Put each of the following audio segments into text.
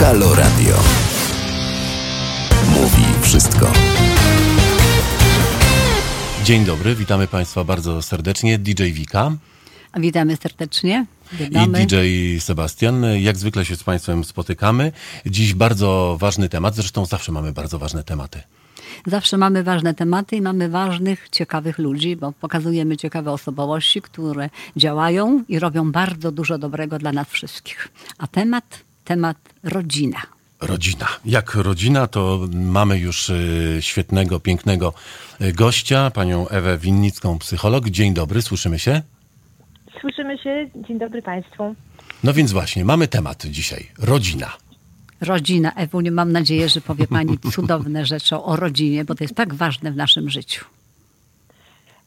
Halo Radio. Mówi wszystko. Dzień dobry, witamy Państwa bardzo serdecznie. DJ Wika Witamy serdecznie. i Witamy. DJ Sebastian. Jak zwykle się z Państwem spotykamy. Dziś bardzo ważny temat, zresztą zawsze mamy bardzo ważne tematy. Zawsze mamy ważne tematy i mamy ważnych, ciekawych ludzi, bo pokazujemy ciekawe osobowości, które działają i robią bardzo dużo dobrego dla nas wszystkich. A temat, temat rodzina. Rodzina. Jak rodzina, to mamy już y, świetnego, pięknego y, gościa, panią Ewę Winnicką, psycholog. Dzień dobry, słyszymy się? Słyszymy się. Dzień dobry Państwu. No więc właśnie, mamy temat dzisiaj. Rodzina. Rodzina. Ewuniu, mam nadzieję, że powie Pani cudowne rzeczy o rodzinie, bo to jest tak ważne w naszym życiu.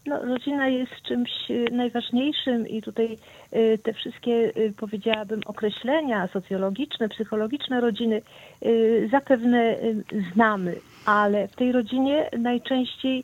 No, rodzina jest czymś y, najważniejszym i tutaj y, te wszystkie, y, powiedziałabym, określenia socjologiczne, psychologiczne rodziny zapewne znamy, ale w tej rodzinie najczęściej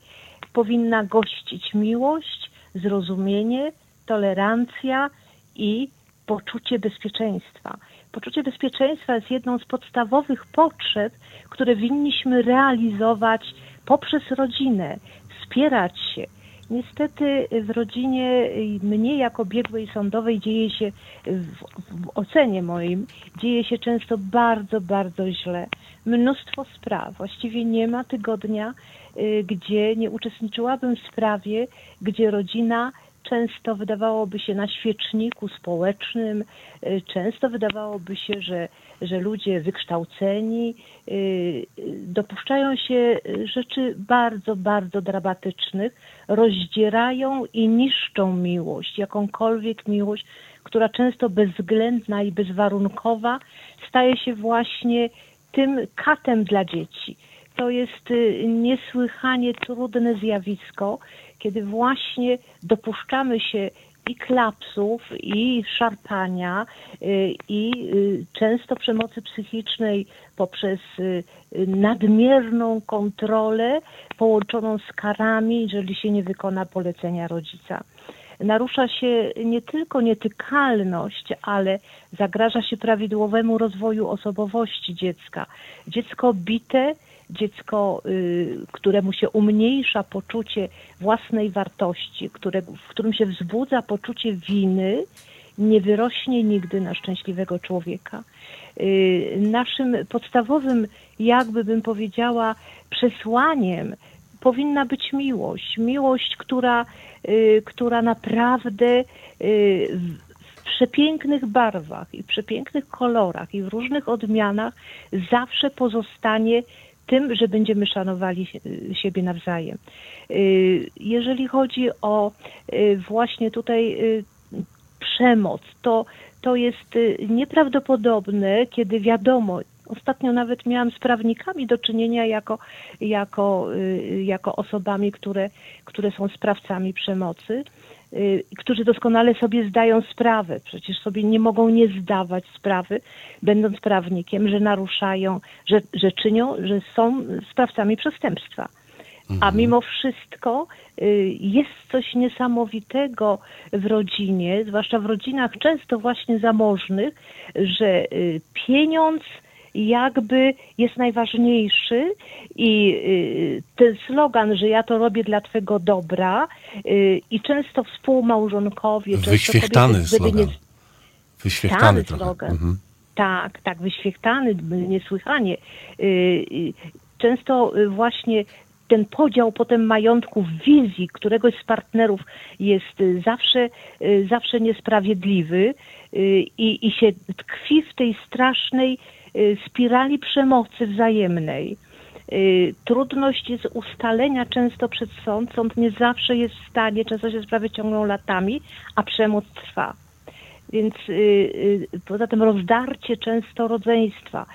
powinna gościć miłość, zrozumienie, tolerancja i poczucie bezpieczeństwa. Poczucie bezpieczeństwa jest jedną z podstawowych potrzeb, które winniśmy realizować poprzez rodzinę, wspierać się. Niestety w rodzinie mnie jako biegłej sądowej dzieje się, w, w ocenie moim, dzieje się często bardzo, bardzo źle. Mnóstwo spraw. Właściwie nie ma tygodnia, y, gdzie nie uczestniczyłabym w sprawie, gdzie rodzina często wydawałoby się na świeczniku społecznym, y, często wydawałoby się, że, że ludzie wykształceni y, y, dopuszczają się rzeczy bardzo, bardzo dramatycznych, rozdzierają i niszczą miłość, jakąkolwiek miłość, która często bezwzględna i bezwarunkowa staje się właśnie tym katem dla dzieci. To jest niesłychanie trudne zjawisko, kiedy właśnie dopuszczamy się i klapsów, i szarpania, y, i y, często przemocy psychicznej poprzez y, nadmierną kontrolę połączoną z karami, jeżeli się nie wykona polecenia rodzica. Narusza się nie tylko nietykalność, ale zagraża się prawidłowemu rozwoju osobowości dziecka. Dziecko bite dziecko, y, któremu się umniejsza poczucie własnej wartości, które, w którym się wzbudza poczucie winy, nie wyrośnie nigdy na szczęśliwego człowieka. Y, Naszym podstawowym, jakby bym powiedziała, przesłaniem powinna być miłość. Miłość, która, y, która naprawdę w w przepięknych barwach i w przepięknych kolorach i w różnych odmianach zawsze pozostanie tym, że będziemy szanowali siebie nawzajem. Y, Jeżeli chodzi o y, właśnie tutaj y, przemoc, to, to jest nieprawdopodobne, kiedy wiadomo, ostatnio nawet miałam z prawnikami do czynienia jako, jako, y, jako osobami, które, które są sprawcami przemocy, y, którzy doskonale sobie zdają sprawę, przecież sobie nie mogą nie zdawać sprawy, będąc prawnikiem, że naruszają, że, że czynią, że są sprawcami przestępstwa. A mimo wszystko y, jest coś niesamowitego w rodzinie, zwłaszcza w rodzinach często właśnie zamożnych, że pieniądz jakby jest najważniejszy i y, ten slogan, że ja to robię dla twego dobra y, i często współmałżonkowie, często Wyświechtany kobiety, żeby nie slogan. Wyświechtany Stany trochę. slogan. Mhm. tak, tak, wyświechtany niesłychanie. Y, Często właśnie ten podział potem majątku w wizji któregoś z partnerów jest zawsze, zawsze niesprawiedliwy i, i się tkwi w tej strasznej spirali przemocy wzajemnej. Y, Trudność jest ustalenia często przed sąd. Sąd nie zawsze jest w stanie, często się sprawy ciągną latami, a przemoc trwa. Więc y, y, poza tym rozdarcie często rodzeństwa.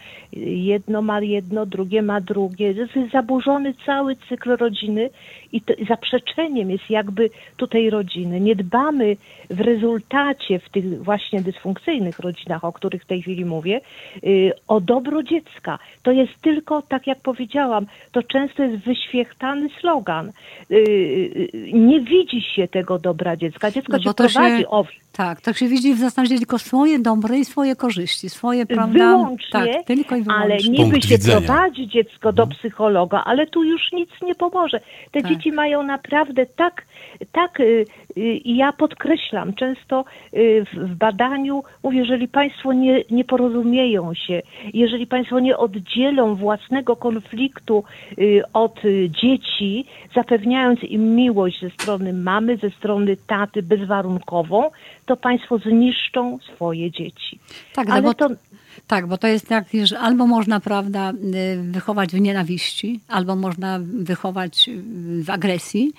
Jedno ma jedno, drugie ma drugie. To jest zaburzony cały cykl rodziny i to, zaprzeczeniem jest jakby tutaj rodziny. Nie dbamy w rezultacie w tych właśnie dysfunkcyjnych rodzinach, o których w tej chwili mówię, y, o dobro dziecka. To jest tylko, tak jak powiedziałam, to często jest wyświechtany slogan. Nie widzi się tego dobra dziecka. Dziecko No się się- prowadzi, owszem, Tak, to się widzi w zastanawiać tylko swoje dobre i swoje korzyści, swoje, prawda? Wyłącznie, tak, tylko i wyłącznie. ale niby Punkt się widzenia. prowadzi dziecko do psychologa, ale tu już nic nie pomoże. Te Tak. dzieci mają naprawdę tak, tak y, i ja podkreślam często y, w, badaniu, mówię, jeżeli Państwo nie, nie porozumieją się, jeżeli Państwo nie oddzielą własnego konfliktu y, od y, dzieci, zapewniając im miłość ze strony mamy, ze strony taty bezwarunkową, to Państwo zniszczą swoje dzieci. Tak, no ale bo to Tak, bo to jest tak, że albo można, prawda, y, wychować w nienawiści, albo można wychować w agresji.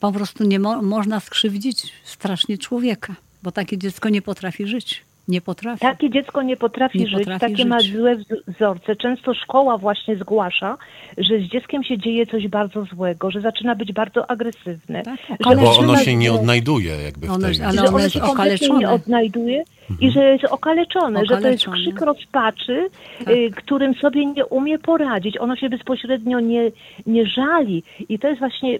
Po prostu nie mo- można skrzywdzić strasznie człowieka, bo takie dziecko nie potrafi żyć. Nie potrafi. Takie dziecko nie potrafi Nie żyć, potrafi takie ma żyć. złe wz- wzorce. Często szkoła właśnie zgłasza, że z dzieckiem się dzieje coś bardzo złego, że zaczyna być bardzo agresywne. Tak, że ale- Bo ono się nie odnajduje jakby w tej się- ale że ono się okaleczone. nie odnajduje i że jest okaleczone, że to jest Okaleczone. krzyk rozpaczy, Tak. y, którym sobie nie umie poradzić. Ono się bezpośrednio nie, nie żali i to jest właśnie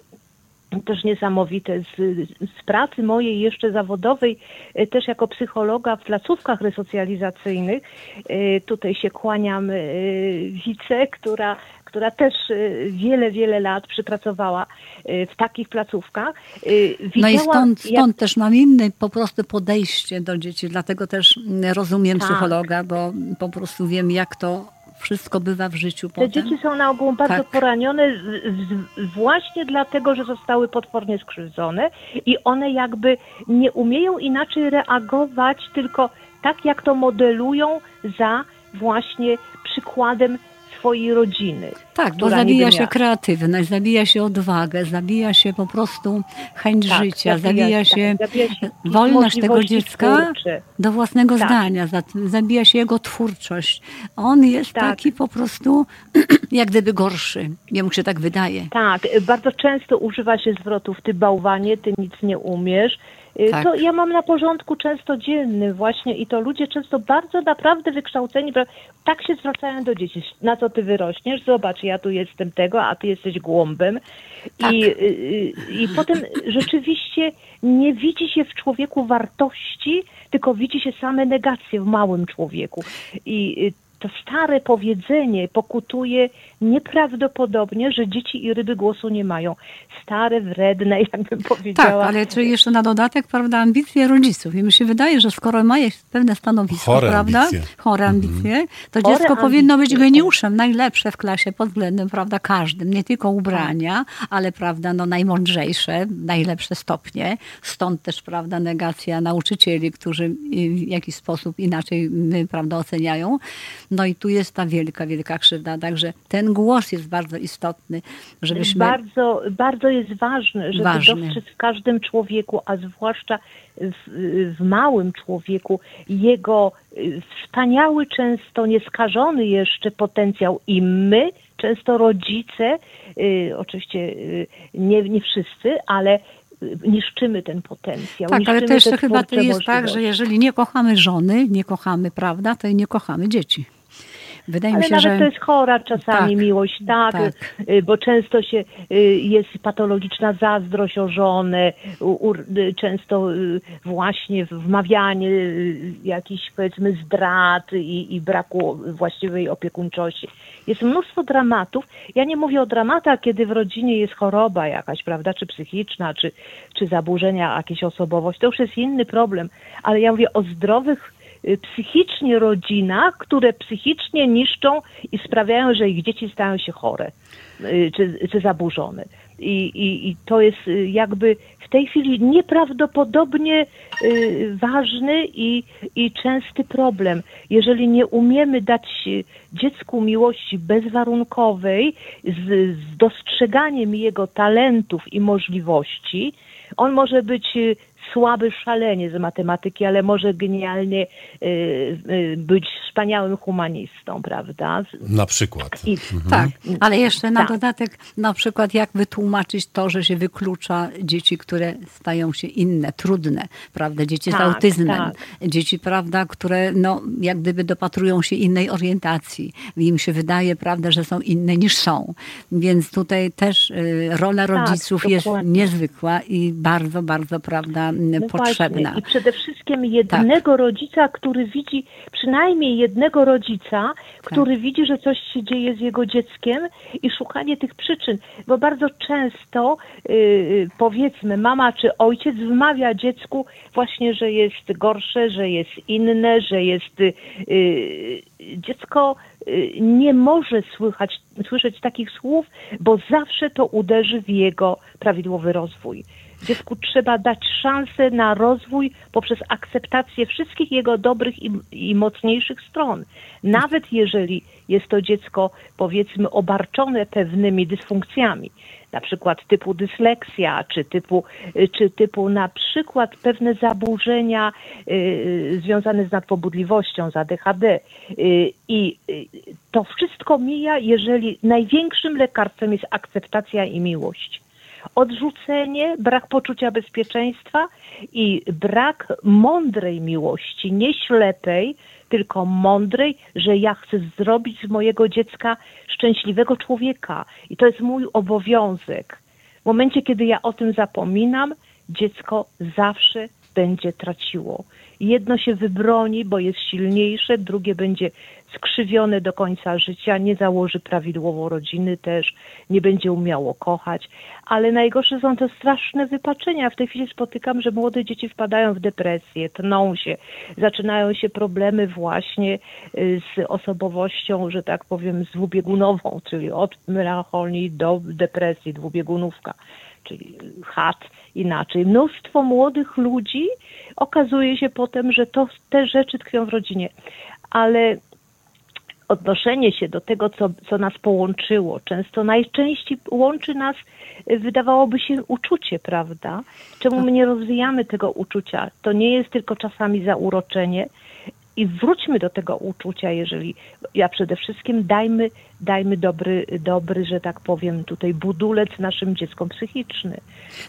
też niesamowite z, z pracy mojej jeszcze zawodowej, y, też jako psychologa w placówkach resocjalizacyjnych. y, Tutaj się kłaniam y, wice, która która też wiele, wiele lat przypracowała w takich placówkach. Y, No i widziała, stąd, jak- stąd też mam inne po prostu podejście do dzieci, dlatego też mm, rozumiem Tak. psychologa, bo po prostu wiem, jak to wszystko bywa w życiu Te potem. dzieci są na ogół bardzo Tak. poranione właśnie dlatego, że zostały potwornie skrzywdzone i one jakby nie umieją inaczej reagować, tylko tak jak to modelują za właśnie przykładem swojej rodziny. Tak, bo zabija się kreatywność, zabija się odwagę, zabija się po prostu chęć Tak, życia, zabija, tak, się zabija się wolność tego dziecka twórcze. do własnego Tak. zdania, za- zabija się jego twórczość. On jest Tak. taki po prostu jak gdyby gorszy. Jemu się tak wydaje. Tak, bardzo często używa się zwrotów ty bałwanie, ty nic nie umiesz. Y, Tak. To ja mam na porządku często dziennym właśnie i to ludzie często bardzo naprawdę wykształceni, tak się zwracają do dzieci. Na co ty wyrośniesz? Zobacz, ja tu jestem tego, a ty jesteś głąbem. Tak. I, y, y, I potem rzeczywiście nie widzi się w człowieku wartości, tylko widzi się same negacje w małym człowieku. I to stare powiedzenie pokutuje nieprawdopodobnie, że dzieci i ryby głosu nie mają. Stare, wredne, jakbym Tak, powiedziała. ale czy jeszcze na dodatek, prawda, ambicje rodziców. I mi się wydaje, że skoro ma pewne stanowisko, Chore prawda, ambicje. chore ambicje, to Chore dziecko powinno być ambicje, geniuszem, najlepsze w klasie pod względem, prawda, każdym. Nie tylko ubrania, ale, prawda, no najmądrzejsze, najlepsze stopnie. Stąd też, prawda, negacja nauczycieli, którzy w jakiś sposób inaczej, prawda, oceniają. No i tu jest ta wielka, wielka krzywda. Także ten głos jest bardzo istotny, żebyśmy... Bardzo, bardzo jest ważne, żeby Ważny. dostrzec w każdym człowieku, a zwłaszcza w, w małym człowieku, jego y, wspaniały, często nieskażony jeszcze potencjał i my, często rodzice, y, oczywiście y, nie, nie wszyscy, ale niszczymy ten potencjał. Tak, ale jeszcze te chyba to jest tak, że jeżeli nie kochamy żony, nie kochamy, prawda, to i nie kochamy dzieci. Wydaje mi Ale się, nawet że... to jest chora czasami Tak, miłość, tak, tak. y, bo często się y, jest patologiczna zazdrość o żonę, y, często właśnie wmawianie jakichś powiedzmy zdrad i, i braku właściwej opiekuńczości. Jest mnóstwo dramatów. Ja nie mówię o dramatach, kiedy w rodzinie jest choroba jakaś, prawda, czy psychiczna, czy, czy zaburzenia jakieś osobowość. To już jest inny problem. Ale ja mówię o zdrowych psychicznie rodzinach, które psychicznie niszczą i sprawiają, że ich dzieci stają się chore y, czy, czy zaburzone. I, i, I to jest y, jakby w tej chwili nieprawdopodobnie y, ważny i, i częsty problem. Jeżeli nie umiemy dać y, dziecku miłości bezwarunkowej z, z dostrzeganiem jego talentów i możliwości, on może być y, słaby szalenie z matematyki, ale może genialnie y, y, być wspaniałym humanistą, prawda? Z- Na przykład. I, Tak, ale jeszcze na Tak. dodatek na przykład jak wytłumaczyć to, że się wyklucza dzieci, które stają się inne, trudne, prawda, dzieci z Tak, autyzmem, tak. dzieci, prawda, które no jak gdyby dopatrują się innej orientacji. Im się wydaje, prawda, że są inne niż są. Więc tutaj też y, rola rodziców jest niezwykła i bardzo, bardzo, prawda, no potrzebna. Właśnie. I przede wszystkim jednego tak. rodzica, który widzi, przynajmniej jednego rodzica, który tak. widzi, że coś się dzieje z jego dzieckiem i szukanie tych przyczyn, bo bardzo często yy, powiedzmy mama czy ojciec wmawia dziecku właśnie, że jest gorsze, że jest inne, że jest yy, dziecko y, nie może słychać, słyszeć takich słów, bo zawsze to uderzy w jego prawidłowy rozwój. Dziecku trzeba dać szansę na rozwój poprzez akceptację wszystkich jego dobrych i, i mocniejszych stron. Nawet jeżeli jest to dziecko, powiedzmy, obarczone pewnymi dysfunkcjami na przykład typu dysleksja, czy typu, czy typu na przykład pewne zaburzenia y, związane z nadpobudliwością, z ADHD. Y, I y, to wszystko mija, jeżeli największym lekarstwem jest akceptacja i miłość odrzucenie, brak poczucia bezpieczeństwa i brak mądrej miłości, nie ślepej, tylko mądrej, że ja chcę zrobić z mojego dziecka szczęśliwego człowieka. I to jest mój obowiązek. W momencie, kiedy ja o tym zapominam, dziecko zawsze będzie traciło. Jedno się wybroni, bo jest silniejsze, drugie będzie skrzywione do końca życia, nie założy prawidłowo rodziny też, nie będzie umiało kochać. Ale najgorsze są te straszne wypaczenia. W tej chwili spotykam, że młode dzieci wpadają w depresję, tną się, zaczynają się problemy właśnie y, z osobowością, że tak powiem, z dwubiegunową, czyli od melancholii do depresji, dwubiegunówka czyli chat inaczej. Mnóstwo młodych ludzi okazuje się potem, że to, te rzeczy tkwią w rodzinie. Ale odnoszenie się do tego, co, co nas połączyło. Często najczęściej łączy nas, wydawałoby się, uczucie, prawda? Czemu my nie rozwijamy tego uczucia? To nie jest tylko czasami zauroczenie, i wróćmy do tego uczucia, jeżeli ja przede wszystkim dajmy, dajmy dobry, dobry, że tak powiem, tutaj budulec naszym dzieckom psychiczny.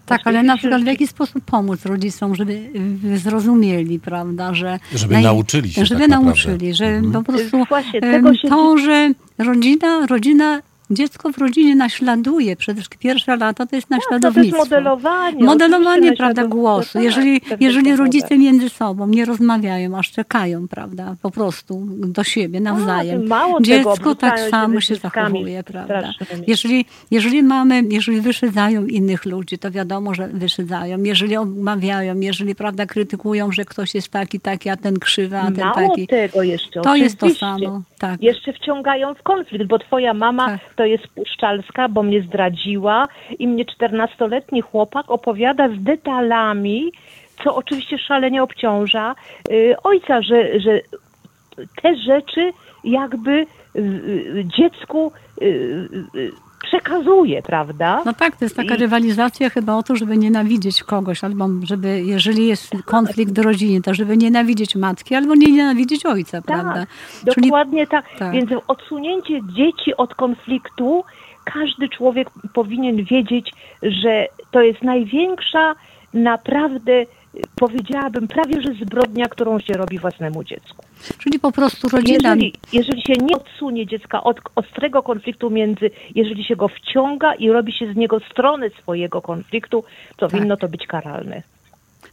Tak, ale na przykład w jaki sposób pomóc rodzicom, żeby zrozumieli, prawda, że... Żeby naj... nauczyli się Żeby tak nauczyli, że mhm. po prostu Właśnie, tego się... to, że rodzina, rodzina dziecko w rodzinie naśladuje, przede wszystkim pierwsze lata to jest naśladownictwo. No, to jest modelowanie. Modelowanie, prawda, głosu. Tak, jeżeli, jeżeli rodzice między sobą nie rozmawiają, a szczekają, prawda, po prostu do siebie nawzajem. A, dziecko tego, tak samo się zachowuje, prawda. Jeżeli, jeżeli mamy, jeżeli wyszydzają innych ludzi, to wiadomo, że wyszydzają. Jeżeli omawiają, jeżeli, prawda, krytykują, że ktoś jest taki, taki, a ten krzywy, a ten Mało taki. tego jeszcze. To jest to samo. Tak. Jeszcze wciągają w konflikt, bo twoja mama tak to jest puszczalska, bo mnie zdradziła i mnie czternastoletni chłopak opowiada z detalami, co oczywiście szalenie obciąża y, ojca, że, że te rzeczy jakby y, y, dziecku przekazuje, prawda? No tak, to jest taka I... rywalizacja chyba o to, żeby nienawidzieć kogoś, albo żeby, jeżeli jest konflikt w rodzinie, to żeby nienawidzieć matki, albo nie nienawidzieć ojca, tak, prawda? Dokładnie tak. tak. Więc odsunięcie dzieci od konfliktu, każdy człowiek powinien wiedzieć, że to jest największa naprawdę powiedziałabym, prawie że zbrodnia, którą się robi własnemu dziecku. Czyli po prostu rodzina... Jeżeli, jeżeli się nie odsunie dziecka od ostrego konfliktu między, jeżeli się go wciąga i robi się z niego stronę swojego konfliktu, to tak. winno to być karalne.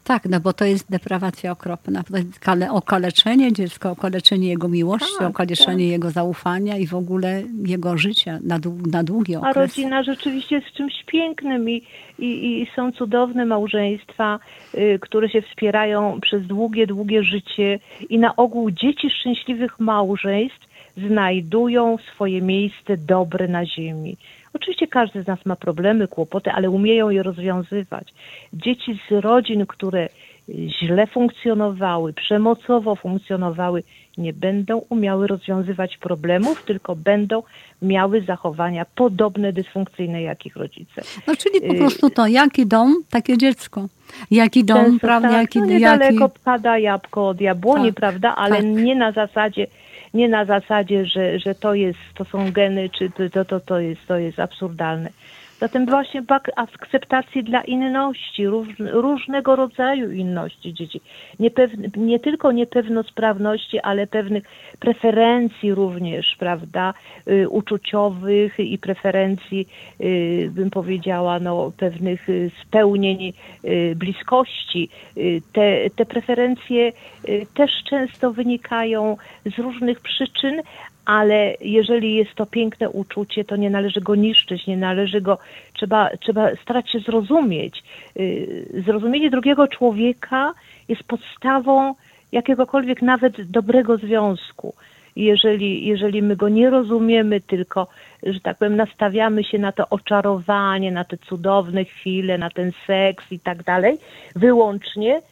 Tak, no bo to jest deprawacja okropna. To jest okaleczenie dziecka, okaleczenie jego miłości, tak, okaleczenie tak. jego zaufania i w ogóle jego życia na, na długi okres. A rodzina rzeczywiście jest czymś pięknym i, i, i są cudowne małżeństwa, y, które się wspierają przez długie, długie życie i na ogół dzieci szczęśliwych małżeństw znajdują swoje miejsce dobre na ziemi. Oczywiście każdy z nas ma problemy, kłopoty, ale umieją je rozwiązywać. Dzieci z rodzin, które źle funkcjonowały, przemocowo funkcjonowały, nie będą umiały rozwiązywać problemów, tylko będą miały zachowania podobne, dysfunkcyjne jak ich rodzice. No czyli po prostu to, jaki dom, takie dziecko. Jaki dom, Często prawda? Tak, jaki, no niedaleko jaki... pada jabłko od jabłoni, tak, prawda? Ale tak. nie na zasadzie nie na zasadzie, że, że to jest, to są geny, czy to, to, to, jest, to jest absurdalne. Zatem właśnie brak akceptacji dla inności, róż, różnego rodzaju inności dzieci. Niepewne, nie tylko niepełnosprawności, ale pewnych preferencji również, prawda, y, uczuciowych i preferencji, y, bym powiedziała, no, pewnych y, spełnień bliskości. Te, te preferencje też często wynikają z różnych przyczyn, ale jeżeli jest to piękne uczucie, to nie należy go niszczyć, nie należy go, trzeba, trzeba starać się zrozumieć. Y, Zrozumienie drugiego człowieka jest podstawą jakiegokolwiek nawet dobrego związku. Jeżeli, jeżeli my go nie rozumiemy, tylko, że tak powiem, nastawiamy się na to oczarowanie, na te cudowne chwile, na ten seks i tak dalej, wyłącznie,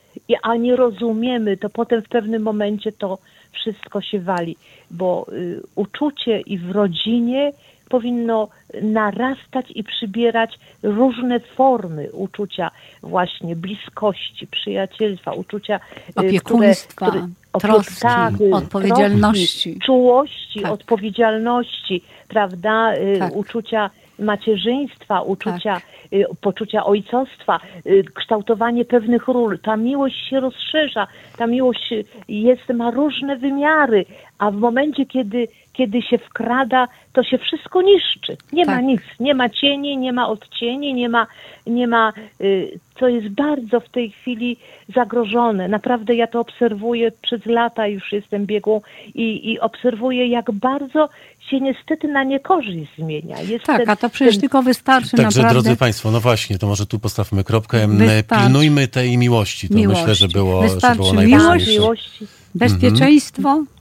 a nie rozumiemy, to potem w pewnym momencie to wszystko się wali, bo y, uczucie i w rodzinie powinno narastać i przybierać różne formy uczucia właśnie bliskości, przyjacielstwa, uczucia y, Opiekuństwa, opie- troski, tak, odpowiedzialności. troski, czułości, Tak. odpowiedzialności, prawda, y, Tak. uczucia macierzyństwa, uczucia, y, poczucia ojcostwa, y, kształtowanie pewnych ról. Ta miłość się rozszerza, ta miłość jest, ma różne wymiary, a w momencie, kiedy, kiedy się wkrada, to się wszystko niszczy. Nie ma Tak. nic, nie ma cieni, nie ma odcieni, nie ma, nie ma, y, co jest bardzo w tej chwili zagrożone. Naprawdę ja to obserwuję przez lata, już jestem biegłą i, i obserwuję, jak bardzo się niestety na niekorzyść zmienia. Jest Tak, ten- a to przecież ten- tylko wystarczy Także, naprawdę. drodzy Państwo, no właśnie, to może tu postawmy kropkę. M, Wystarczy. Pilnujmy tej miłości. To Miłości. myślę, że było, że było miłość, najważniejsze. miłości. Bezpieczeństwo, Tak.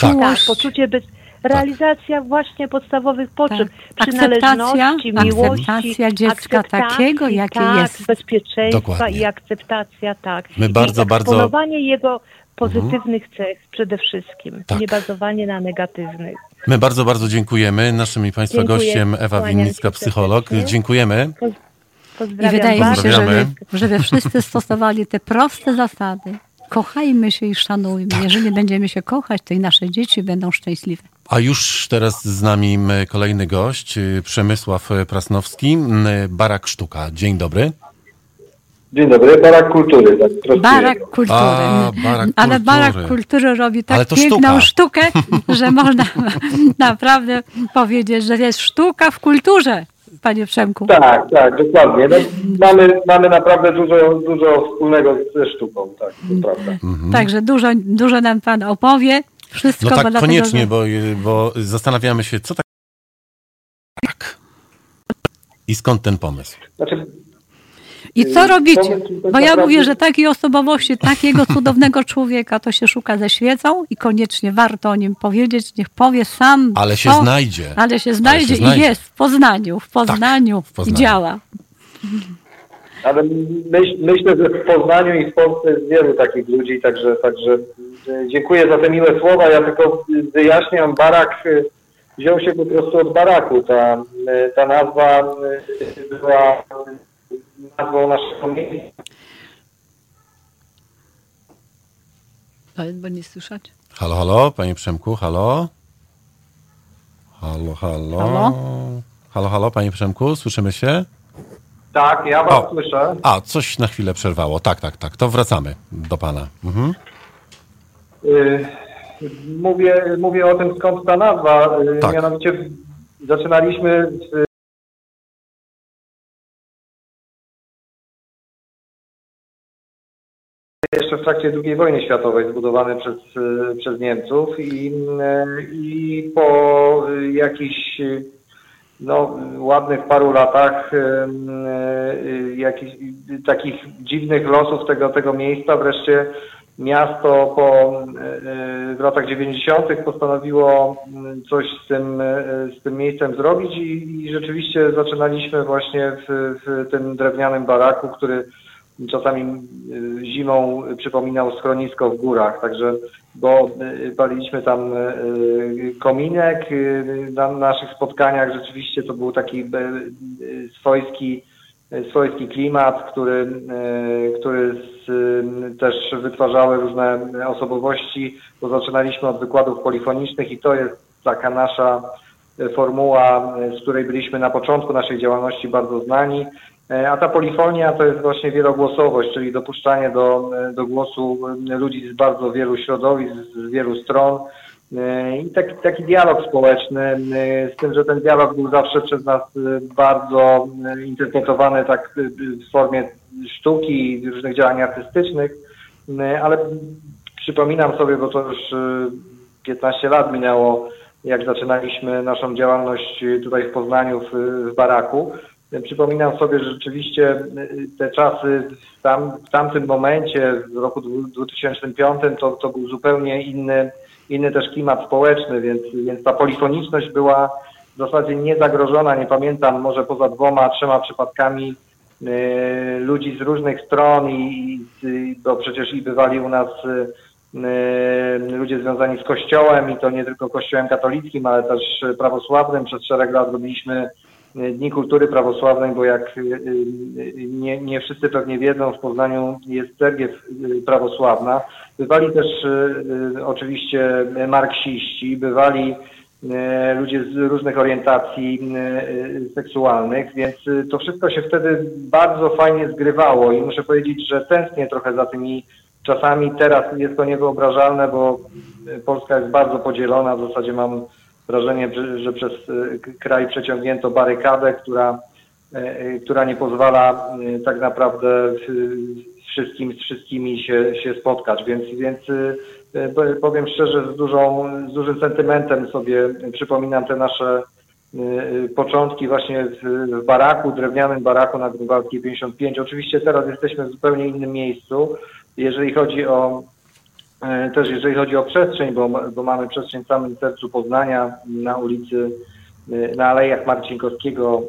Tak, czułość, poczucie bez... Realizacja właśnie podstawowych potrzeb, Tak. przynależności, Akceptacja, miłości, akceptacja dziecka akceptacji, takiego, jakie tak, jest. bezpieczeństwa Dokładnie. i akceptacja, tak. My I bardzo, bardzo- eksponowanie jego pozytywnych cech przede wszystkim, Tak. nie bazowanie na negatywnych. My bardzo, bardzo dziękujemy. Naszym i Państwa Dziękuję. gościem Ewa Winnicka, psycholog. Dziękujemy. Poz- I Pozdrawiam wydaje mi się, żeby, żeby wszyscy stosowali te proste zasady. Kochajmy się i szanujmy. Tak. Jeżeli będziemy się kochać, to i nasze dzieci będą szczęśliwe. A już teraz z nami kolejny gość, y, Przemysław Prasnowski, m, Barak Sztuka. Dzień dobry. Dzień dobry, barak kultury. Tak. Barak kultury. A, barak Ale barak kultury. kultury robi tak piękną sztuka. sztukę, że można naprawdę powiedzieć, że jest sztuka w kulturze, panie Przemku. Tak, tak, dokładnie. No, mamy, mamy naprawdę dużo, dużo wspólnego ze sztuką, tak, to prawda. Także dużo, dużo nam pan opowie. Wszystko, No tak, dlatego, koniecznie, że- bo, y, bo zastanawiamy się, co tak... barak? I skąd ten pomysł? Znaczy, I co robicie? pomysł tak Bo ja mówię, że takiej osobowości, takiego cudownego człowieka to się szuka ze świecą i koniecznie warto o nim powiedzieć. Niech powie sam. Ale się co, znajdzie. Ale się znajdzie, znajdzie. i jest w Poznaniu. W Poznaniu, w Poznaniu. i działa. Ale myśl, myślę, że w Poznaniu i w Polsce jest wielu takich ludzi, także, także e, dziękuję za te miłe słowa. Ja tylko wyjaśniam, barak e, wziął się po prostu od baraku. Ta, e, ta nazwa była nazwą naszego miejsca. Bo nie słyszeć. Halo, halo, panie Przemku, halo? Halo, halo? Halo? Halo, halo, panie Przemku, słyszymy się? Tak, ja was O. słyszę. A, coś na chwilę przerwało. Tak, tak, tak, to wracamy do pana. Mhm. Y, Mówię, mówię o tym, skąd ta nazwa. Y, Tak. Mianowicie zaczynaliśmy w, jeszcze w trakcie II wojny światowej zbudowany przez, y, przez Niemców i, i po jakichś no, ładnych paru latach y, jakichś takich dziwnych losów tego, tego miejsca wreszcie miasto po, y, w latach 90. postanowiło y, coś z tym, y, z tym miejscem zrobić i, i rzeczywiście zaczynaliśmy właśnie w, w tym drewnianym baraku, który czasami zimą przypominał schronisko w górach, także bo y, paliliśmy tam y, kominek y, na naszych spotkaniach, rzeczywiście to był taki swojski, swojski klimat, który, który też wytwarzały różne osobowości, bo zaczynaliśmy od wykładów polifonicznych i to jest taka nasza formuła, z której byliśmy na początku naszej działalności bardzo znani. A ta polifonia to jest właśnie wielogłosowość, czyli dopuszczanie do, do głosu ludzi z bardzo wielu środowisk, z wielu stron. I taki, taki dialog społeczny, z tym, że ten dialog był zawsze przez nas bardzo interpretowany tak w formie sztuki i różnych działań artystycznych, ale przypominam sobie, bo to już 15 lat minęło, jak zaczynaliśmy naszą działalność tutaj w Poznaniu w, w baraku. Przypominam sobie, że rzeczywiście te czasy w, tam, w tamtym momencie, w roku 2005, to, to był zupełnie inny, inny też klimat społeczny, więc, więc ta polifoniczność była w zasadzie niezagrożona. Nie pamiętam, może poza dwoma, trzema przypadkami y, ludzi z różnych stron i, i bo przecież i bywali u nas y, ludzie związani z Kościołem i to nie tylko Kościołem katolickim, ale też prawosławnym. Przez szereg lat robiliśmy Dni Kultury Prawosławnej, bo jak nie, nie wszyscy pewnie wiedzą, w Poznaniu jest cerkiew prawosławna. Bywali też oczywiście marksiści, bywali ludzie z różnych orientacji seksualnych, więc to wszystko się wtedy bardzo fajnie zgrywało i muszę powiedzieć, że tęsknię trochę za tymi czasami. Teraz jest to niewyobrażalne, bo Polska jest bardzo podzielona. W zasadzie mam wrażenie, że przez kraj przeciągnięto barykadę, która, która nie pozwala tak naprawdę wszystkim, z wszystkimi się, się spotkać, więc, więc powiem szczerze, z, dużą, z dużym sentymentem sobie przypominam te nasze początki właśnie w, w baraku, drewnianym baraku na Grunwaldzkiej 55. Oczywiście teraz jesteśmy w zupełnie innym miejscu, jeżeli chodzi o też jeżeli chodzi o przestrzeń, bo, bo mamy przestrzeń w samym sercu Poznania na ulicy, na Alejach Marcinkowskiego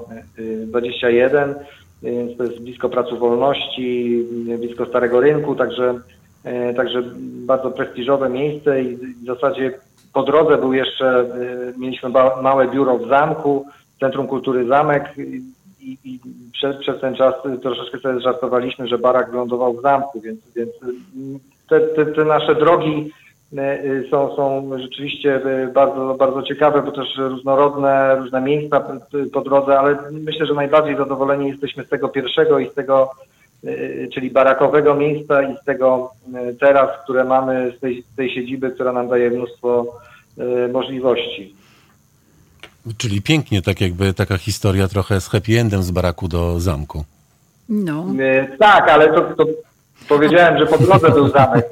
21, więc to jest blisko Placu Wolności, blisko Starego Rynku, także, także bardzo prestiżowe miejsce i w zasadzie po drodze był jeszcze, mieliśmy małe biuro w zamku, Centrum Kultury Zamek i, i przez, przez ten czas troszeczkę sobie żartowaliśmy, że barak wylądował w zamku, więc, więc te, te, te nasze drogi są, są rzeczywiście bardzo, bardzo ciekawe, bo też różnorodne, różne miejsca po drodze, ale myślę, że najbardziej zadowoleni jesteśmy z tego pierwszego i z tego, czyli barakowego miejsca i z tego teraz, które mamy, z tej, z tej siedziby, która nam daje mnóstwo możliwości. Czyli pięknie, tak jakby taka historia trochę z happy endem z baraku do zamku. No. Tak, ale to, to powiedziałem, że po drodze był zamek.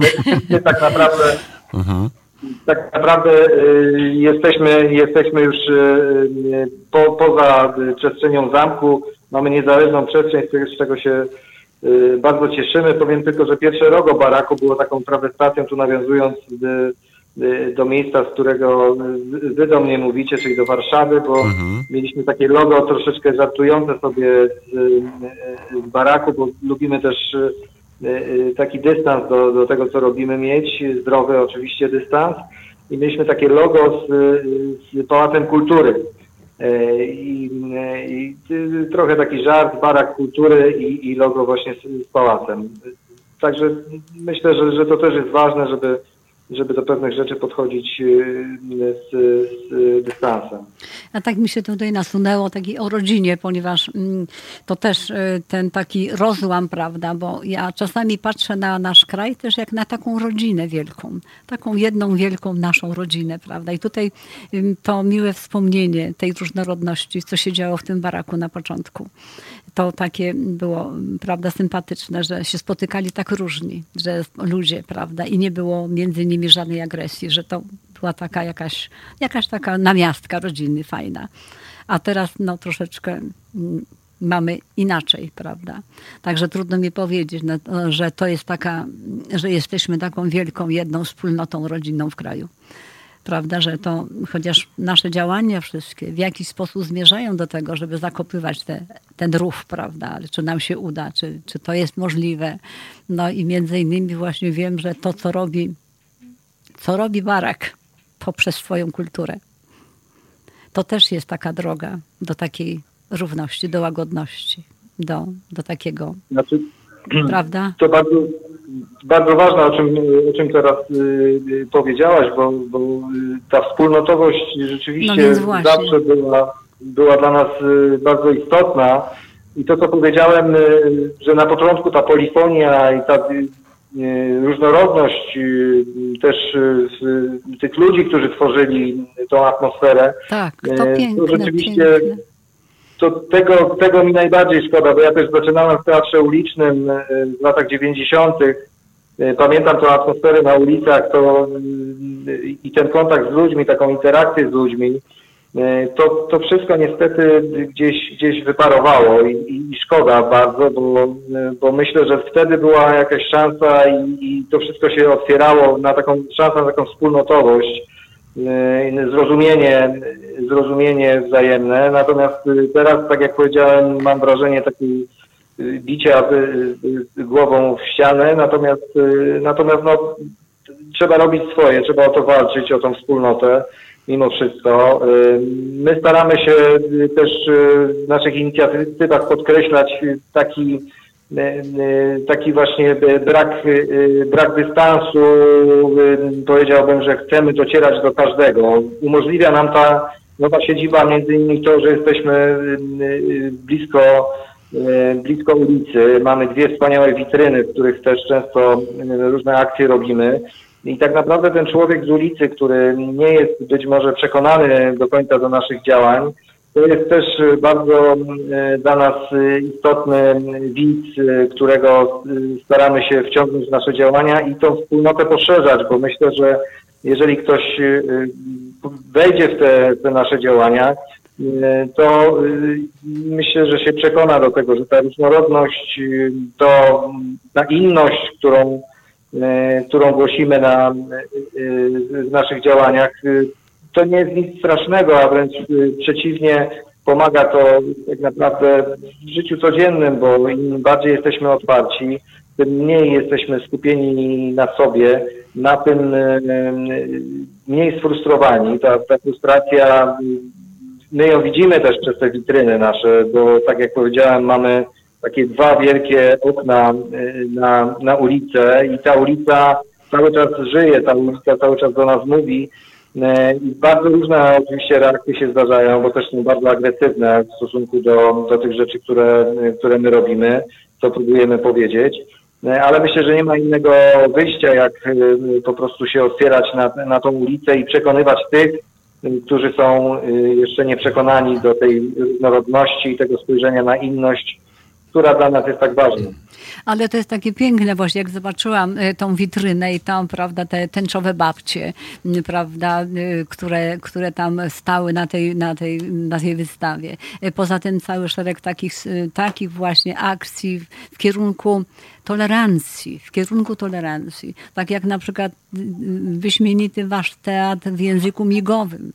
My tak naprawdę mhm. tak naprawdę y, jesteśmy, jesteśmy już y, po, poza przestrzenią zamku. Mamy niezależną przestrzeń, z czego się y, bardzo cieszymy. Powiem tylko, że pierwsze rogo baraku było taką trawestacją, tu nawiązując do miejsca, z którego wy do mnie mówicie, czyli do Warszawy, bo mhm. mieliśmy takie logo troszeczkę żartujące sobie z, z baraku, bo lubimy też taki dystans do, do tego, co robimy mieć, zdrowy oczywiście dystans i mieliśmy takie logo z, z Pałacem Kultury. I, i, trochę taki żart, barak kultury i, i logo właśnie z, z pałacem. Także myślę, że, że to też jest ważne, żeby żeby do pewnych rzeczy podchodzić y, z, z dystansem. A tak mi się tutaj nasunęło taki o rodzinie, ponieważ mm, to też y, ten taki rozłam, prawda, bo ja czasami patrzę na nasz kraj też jak na taką rodzinę wielką, taką jedną wielką naszą rodzinę, prawda. I tutaj to miłe wspomnienie tej różnorodności, co się działo w tym baraku na początku to takie było, prawda, sympatyczne, że się spotykali tak różni, że ludzie, prawda, i nie było między nimi żadnej agresji, że to była taka jakaś, jakaś taka namiastka rodziny fajna. A teraz no troszeczkę mm, mamy inaczej, prawda? Także trudno mi powiedzieć, no, że to jest taka, że jesteśmy taką wielką, jedną wspólnotą rodzinną w kraju prawda, że to chociaż nasze działania wszystkie w jakiś sposób zmierzają do tego, żeby zakopywać te, ten rów, prawda, czy nam się uda, czy, czy to jest możliwe. No i między innymi właśnie wiem, że to, co robi, co robi Barak poprzez swoją kulturę, to też jest taka droga do takiej równości, do łagodności, do, do takiego, znaczy, prawda? To bardzo, bardzo ważne, o czym, o czym teraz powiedziałaś, bo, bo ta wspólnotowość rzeczywiście no zawsze była, była dla nas bardzo istotna. I to, co powiedziałem, że na początku ta polifonia i ta różnorodność też tych ludzi, którzy tworzyli tą atmosferę. Tak, to piękne, to rzeczywiście piękne to tego, tego mi najbardziej szkoda, bo ja też zaczynałem w teatrze ulicznym e, w latach 90. E, pamiętam tą atmosferę na ulicach to, i ten kontakt z ludźmi, taką interakcję z ludźmi. E, to, to wszystko niestety gdzieś, gdzieś wyparowało i, i, szkoda bardzo, bo, bo myślę, że wtedy była jakaś szansa i, i to wszystko się otwierało na taką szansę na taką wspólnotowość E, zrozumienie, zrozumienie wzajemne. Natomiast e, teraz, tak jak powiedziałem, mam wrażenie takiej e, bicia głową w ścianę, natomiast, natomiast no, trzeba robić swoje, trzeba o to walczyć, o tą wspólnotę mimo wszystko. My staramy się też w naszych inicjatywach podkreślać taki taki właśnie brak, e, brak dystansu, powiedziałbym, że chcemy docierać do każdego. Umożliwia nam ta nowa siedziba między innymi to, że jesteśmy blisko, blisko ulicy. Mamy dwie wspaniałe witryny, w których też często różne akcje robimy. I tak naprawdę ten człowiek z ulicy, który nie jest być może przekonany do końca do naszych działań, to jest też e, bardzo e, dla nas e, istotny widz, którego staramy się wciągnąć w nasze działania i tą wspólnotę poszerzać, bo myślę, że jeżeli ktoś wejdzie w te, te nasze działania, to myślę, że się przekona do tego, że ta różnorodność, to ta inność, którą, którą głosimy na, w naszych działaniach, to nie jest nic strasznego, a wręcz y, przeciwnie, pomaga to tak naprawdę w życiu codziennym, bo im bardziej jesteśmy otwarci, tym mniej jesteśmy skupieni na sobie, na tym y, y, mniej sfrustrowani. Ta, ta frustracja, my ją widzimy też przez te witryny nasze, bo tak jak powiedziałem, mamy takie dwa wielkie okna na, na ulicę i ta ulica cały czas żyje, ta ulica cały czas do nas mówi I bardzo różne oczywiście reakcje się zdarzają, bo też są bardzo agresywne w stosunku do, do tych rzeczy, które, które my robimy, co próbujemy powiedzieć. E, ale myślę, że nie ma innego wyjścia, jak e, po prostu się otwierać na, na tą ulicę i przekonywać tych, którzy są jeszcze nie przekonani do tej różnorodności i tego spojrzenia na inność, która dla nas jest tak ważna. Ale to jest takie piękne właśnie, jak zobaczyłam e, tą witrynę i tam, prawda, te tęczowe babcie, prawda, e, które, które tam stały na tej, na tej, na tej wystawie. E, poza tym cały szereg takich, takich właśnie akcji w kierunku tolerancji, w kierunku tolerancji. Tak jak na przykład wyśmienity wasz teatr w języku migowym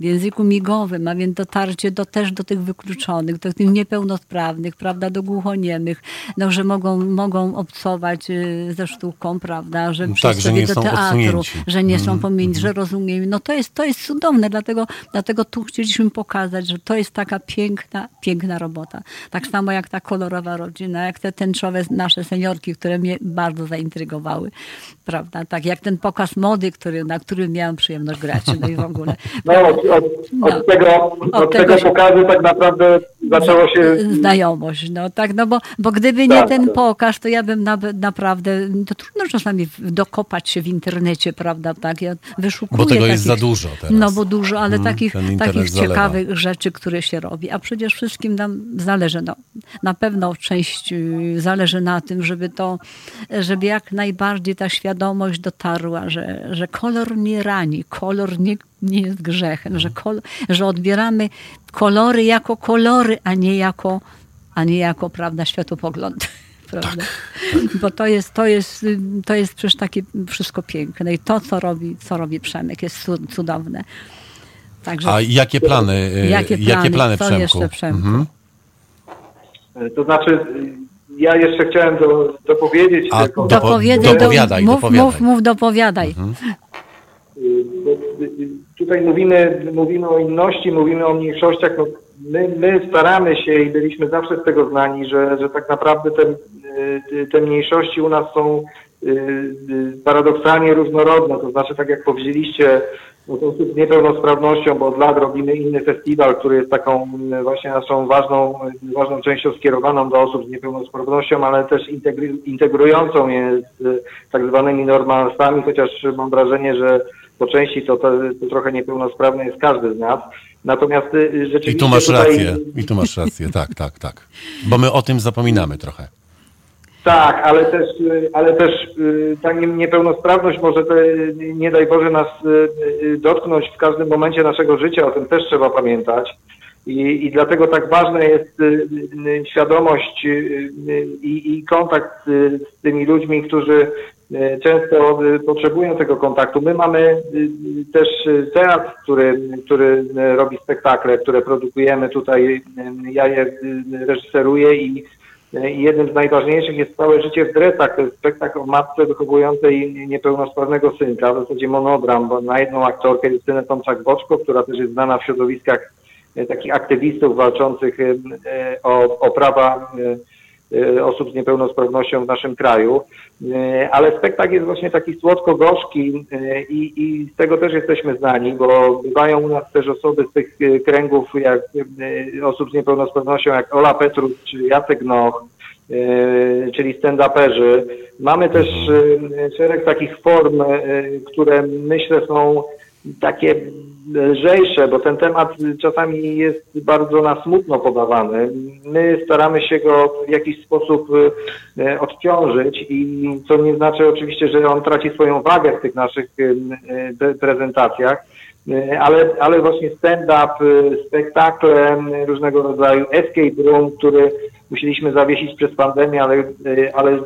w języku migowym, a więc dotarcie do, też do tych wykluczonych, do tych niepełnosprawnych, prawda, do głuchoniemych, no, że mogą, mogą obcować y, ze sztuką, prawda, że tak, że nie do są teatru, odsunięci. że nie są mm, pominięci, że rozumieją. No to jest, to jest cudowne, dlatego, dlatego tu chcieliśmy pokazać, że to jest taka piękna, piękna robota. Tak samo jak ta kolorowa rodzina, jak te tęczowe nasze seniorki, które mnie bardzo zaintrygowały, prawda, tak jak ten pokaz mody, który, na którym miałam przyjemność grać, no i w ogóle. No, od, od no, tego, od, od tego, tego pokazu tak naprawdę zaczęło się... Znajomość, no tak, no bo, bo gdyby tak, nie ten tak. pokaz, to ja bym na, naprawdę, to trudno czasami dokopać się w internecie, prawda, tak, ja wyszukuję Bo tego takich, jest za dużo teraz. No bo dużo, ale hmm, takich, takich ciekawych zalewa. rzeczy, które się robi, a przecież wszystkim nam zależy, no na pewno część y, zależy na tym, żeby to, żeby jak najbardziej ta świadomość dotarła, że, że kolor nie rani, kolor nie nie jest grzechem, że, kol, że odbieramy kolory jako kolory, a nie jako, a nie jako prawda, światopogląd. Prawda? Tak, tak. Bo to jest, to, jest, to jest przecież takie wszystko piękne i to, co robi, co robi Przemek, jest cudowne. Także, a jakie plany, jakie plany, jakie plany co Przemku? jeszcze Przemku? Mhm. To znaczy, ja jeszcze chciałem do, dopowiedzieć. A, tylko... dopowiadaj, dopowiadaj, mów, dopowiadaj. Mów, mów, dopowiadaj. Mhm. Tutaj mówimy, mówimy o inności, mówimy o mniejszościach. No, my, my staramy się i byliśmy zawsze z tego znani, że, że tak naprawdę te, te mniejszości u nas są paradoksalnie różnorodne, to znaczy tak jak powiedzieliście, osób z niepełnosprawnością, bo od lat robimy inny festiwal, który jest taką właśnie naszą ważną, ważną częścią skierowaną do osób z niepełnosprawnością, ale też integrującą je z tak zwanymi normalstwami, chociaż mam wrażenie, że po części to, to, to trochę niepełnosprawny jest każdy z nas. Natomiast y, rzeczywiście. I tu masz tutaj... rację, i tu masz rację, tak, tak, tak. Bo my o tym zapominamy trochę. Tak, ale też, ale też y, ta niepełnosprawność może te, nie daj Boże nas y, dotknąć w każdym momencie naszego życia, o tym też trzeba pamiętać. I, i dlatego tak ważna jest świadomość i, i kontakt z tymi ludźmi, którzy często potrzebują tego kontaktu. My mamy też teatr, który, który robi spektakle, które produkujemy tutaj. Ja je reżyseruję i jednym z najważniejszych jest całe życie w dresach. To jest spektakl o matce wychowującej niepełnosprawnego synka, w zasadzie monodram, bo na jedną aktorkę Justynę Tomczak-Boczko, która też jest znana w środowiskach e, takich aktywistów walczących e, o, o prawa e, osób z niepełnosprawnością w naszym kraju. Ale spektakl jest właśnie taki słodko-gorzki i, i z tego też jesteśmy znani, bo bywają u nas też osoby z tych kręgów jak osób z niepełnosprawnością jak Ola Petrus czy Jacek Noch, czyli stand-uperzy. Mamy też szereg takich form, które myślę są takie lżejsze, bo ten temat czasami jest bardzo na smutno podawany. My staramy się go w jakiś sposób e, odciążyć i co nie znaczy oczywiście, że on traci swoją wagę w tych naszych e, prezentacjach, e, ale, ale właśnie stand-up, spektakle różnego rodzaju, escape room, który musieliśmy zawiesić przez pandemię, ale, ale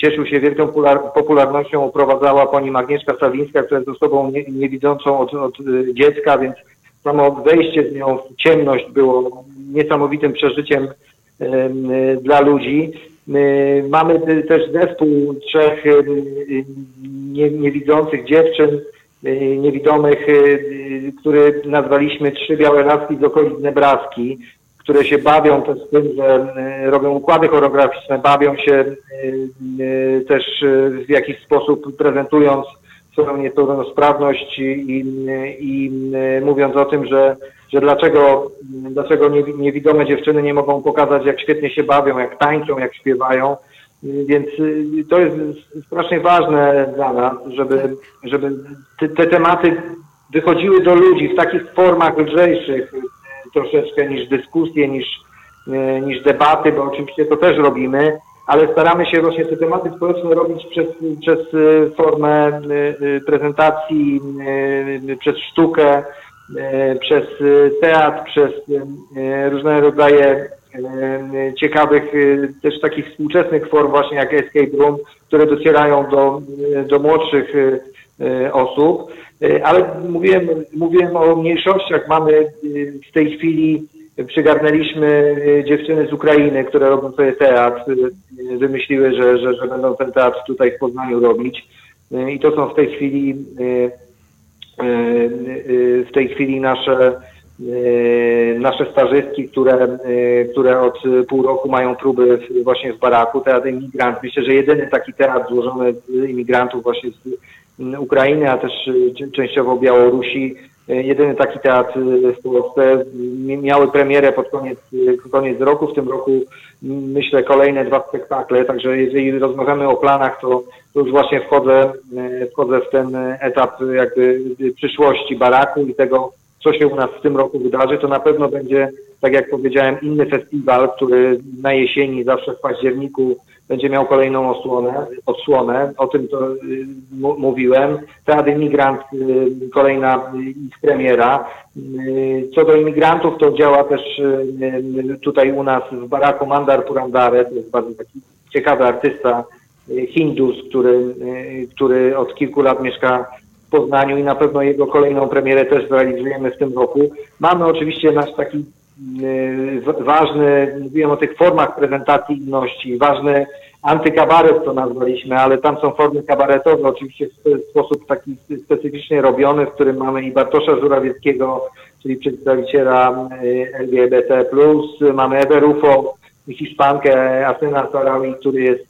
cieszył się wielką popularnością, prowadzała pani Agnieszka Sawińska, która jest osobą niewidzącą od, od dziecka, więc samo wejście z nią w ciemność było niesamowitym przeżyciem dla ludzi. Mamy też zespół trzech niewidzących dziewczyn, niewidomych, który nazwaliśmy Trzy Białe Laski z okolic Nebraski które się bawią też z tym, że y, robią układy choreograficzne, bawią się y, y, też w jakiś sposób prezentując swoją niepełnosprawność i, i mówiąc o tym, że, że dlaczego, dlaczego niewidome dziewczyny nie mogą pokazać, jak świetnie się bawią, jak tańczą, jak śpiewają. Więc to jest strasznie ważne dla nas, żeby, żeby te, te tematy wychodziły do ludzi w takich formach lżejszych, troszeczkę niż dyskusje, niż, e, niż debaty, bo oczywiście to też robimy, ale staramy się właśnie te tematy społeczne robić przez, przez formę prezentacji, przez sztukę, przez teatr, przez różne rodzaje ciekawych, też takich współczesnych form właśnie jak Escape Room, które docierają do, do młodszych osób. E, ale mówiłem, mówiłem o mniejszościach. Mamy w tej chwili, przygarnęliśmy dziewczyny z Ukrainy, które robią sobie teatr. Wymyśliły, że, że, że będą ten teatr tutaj w Poznaniu robić. I to są w tej chwili w tej chwili nasze nasze stażystki, które, które od pół roku mają próby właśnie w baraku, teatr imigrant. Myślę, że jedyny taki teatr złożony z imigrantów właśnie z Ukrainy, a też częściowo Białorusi. Jedyny taki teatr w Polsce. Miały premierę pod koniec, koniec roku. W tym roku myślę kolejne dwa spektakle. Także jeżeli rozmawiamy o planach, to już właśnie wchodzę, wchodzę w ten etap jakby przyszłości baraku i tego, co się u nas w tym roku wydarzy. To na pewno będzie, tak jak powiedziałem, inny festiwal, który na jesieni, zawsze w październiku będzie miał kolejną osłonę, odsłonę, o tym to y, mówiłem. Teatr Imigrant, y, kolejna ich premiera. Y, co do imigrantów, to działa też tutaj u nas w baraku Mandar Purandare, to jest bardzo taki ciekawy artysta, Hindus, który, który od kilku lat mieszka Poznaniu i na pewno jego kolejną premierę też zrealizujemy w tym roku. Mamy oczywiście nasz taki ważny, mówiłem o tych formach prezentacji inności, ważny antykabaret to nazwaliśmy, ale tam są formy kabaretowe, oczywiście w sposób taki specyficznie robiony, w którym mamy i Bartosza Żurawieckiego, czyli przedstawiciela LGBT+, mamy Ewę Rufo, Hiszpankę Asena Sarawi, który jest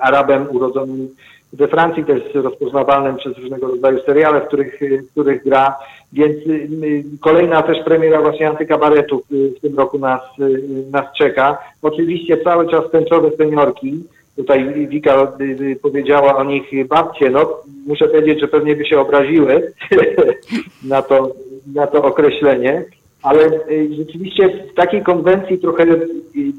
Arabem urodzonym we Francji, też rozpoznawalnym przez różnego rodzaju seriale, w których, w których gra. Więc kolejna też premiera właśnie antykabaretu w tym roku nas, nas czeka. Oczywiście cały czas tęczowe seniorki, Tutaj Wika powiedziała o nich babcie. No, muszę powiedzieć, że pewnie by się obraziły na, to, na to określenie, ale y, rzeczywiście w takiej konwencji trochę y, y,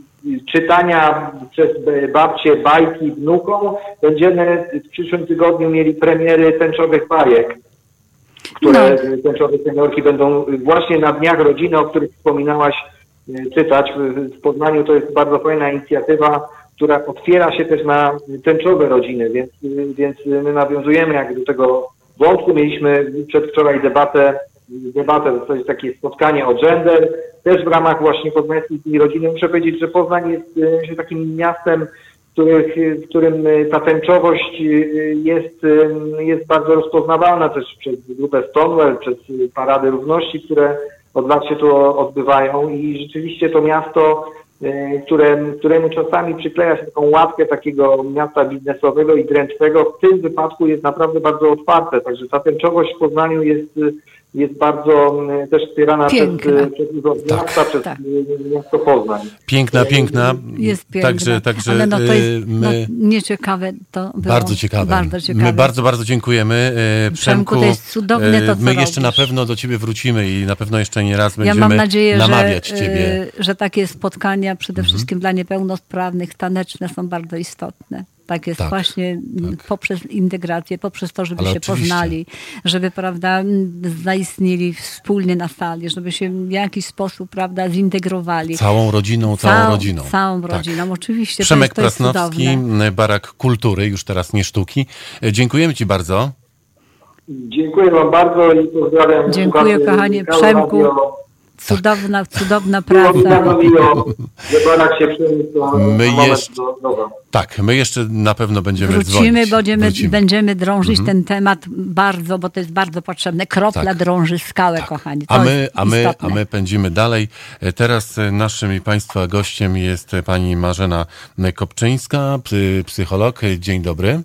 czytania przez babcie bajki wnukom będziemy w przyszłym tygodniu mieli premiery tęczowych bajek, które no. tęczowe seniorki będą właśnie na Dniach Rodziny, o których wspominałaś, czytać. W Poznaniu to jest bardzo fajna inicjatywa która otwiera się też na tęczowe rodziny, więc, więc my nawiązujemy jak do tego wątku. Mieliśmy przedwczoraj debatę, debatę, to jest takie spotkanie o gender, też w ramach właśnie poznańskiej rodziny. Muszę powiedzieć, że Poznań jest e, takim miastem, w którym ta tęczowość jest, jest bardzo rozpoznawalna też przez grupę Stonewall, przez Parady Równości, które od lat się tu odbywają i rzeczywiście to miasto które, któremu czasami przykleja się taką łatkę takiego miasta biznesowego i dręcznego, w tym wypadku jest naprawdę bardzo otwarte. Także ta tęczowość w Poznaniu jest jest bardzo mm, też wspierana piękna. przez, przez urząd tak, miasta, przez tak. miasto Poznań. Piękna, piękna. Jest piękna. Także, także Ale no to jest my, no, nieciekawe to było. Bardzo ciekawe. Bardzo ciekawe. My bardzo, bardzo dziękujemy. E, Przemku, to jest cudowne to, co My jeszcze robisz. na pewno do ciebie wrócimy i na pewno jeszcze nie raz będziemy ja mam nadzieję, namawiać że, ciebie. że takie spotkania przede mhm. wszystkim dla niepełnosprawnych, taneczne są bardzo istotne. Tak jest tak, właśnie tak. poprzez integrację, poprzez to, żeby Ale się oczywiście. poznali, żeby prawda, zaistnieli wspólnie na sali, żeby się w jakiś sposób prawda, zintegrowali. Całą rodziną, całą Cał, rodziną. Całą tak. rodziną, oczywiście. Przemek to jest, to Prasnowski, Barak Kultury, już teraz nie sztuki. Dziękujemy Ci bardzo. Dziękuję Wam bardzo i pozdrawiam. Dziękuję kochanie Przemku. Cudowna, cudowna praca. My jeszcze, tak, my jeszcze na pewno będziemy Wrócimy, będziemy, Wrócimy. będziemy drążyć mhm. ten temat bardzo, bo to jest bardzo potrzebne. Kropla tak. drąży skałę, tak. kochani. To a, my, a, my, a my pędzimy dalej. Teraz naszym i Państwa gościem jest pani Marzena Kopczyńska, psycholog. Dzień dobry.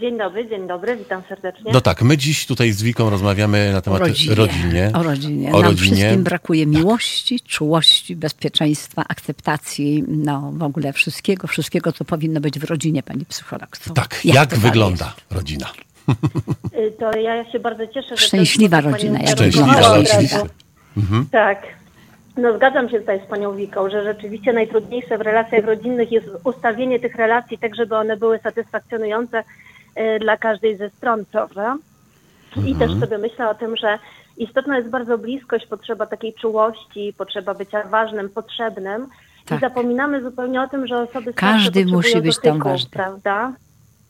Dzień dobry, dzień dobry, witam serdecznie. No tak, my dziś tutaj z Wiką rozmawiamy na temat o rodzinie. rodzinie. O rodzinie. O Nam rodzinie. wszystkim brakuje tak. miłości, czułości, bezpieczeństwa, akceptacji, no w ogóle wszystkiego, wszystkiego, co powinno być w rodzinie, pani psycholog. Co, tak, jak, jak wygląda jest? rodzina? Y, to ja się bardzo cieszę, że... Szczęśliwa rodzina, jak Szczęśliwa, wygląda. Mhm. Tak. No zgadzam się tutaj z panią Wiką, że rzeczywiście najtrudniejsze w relacjach rodzinnych jest ustawienie tych relacji tak, żeby one były satysfakcjonujące dla każdej ze stron, prawda? I też mhm. sobie myślę o tym, że istotna jest bardzo bliskość, potrzeba takiej czułości, potrzeba bycia ważnym, potrzebnym. Tak. I zapominamy zupełnie o tym, że osoby Każdy musi być tam ważny. prawda?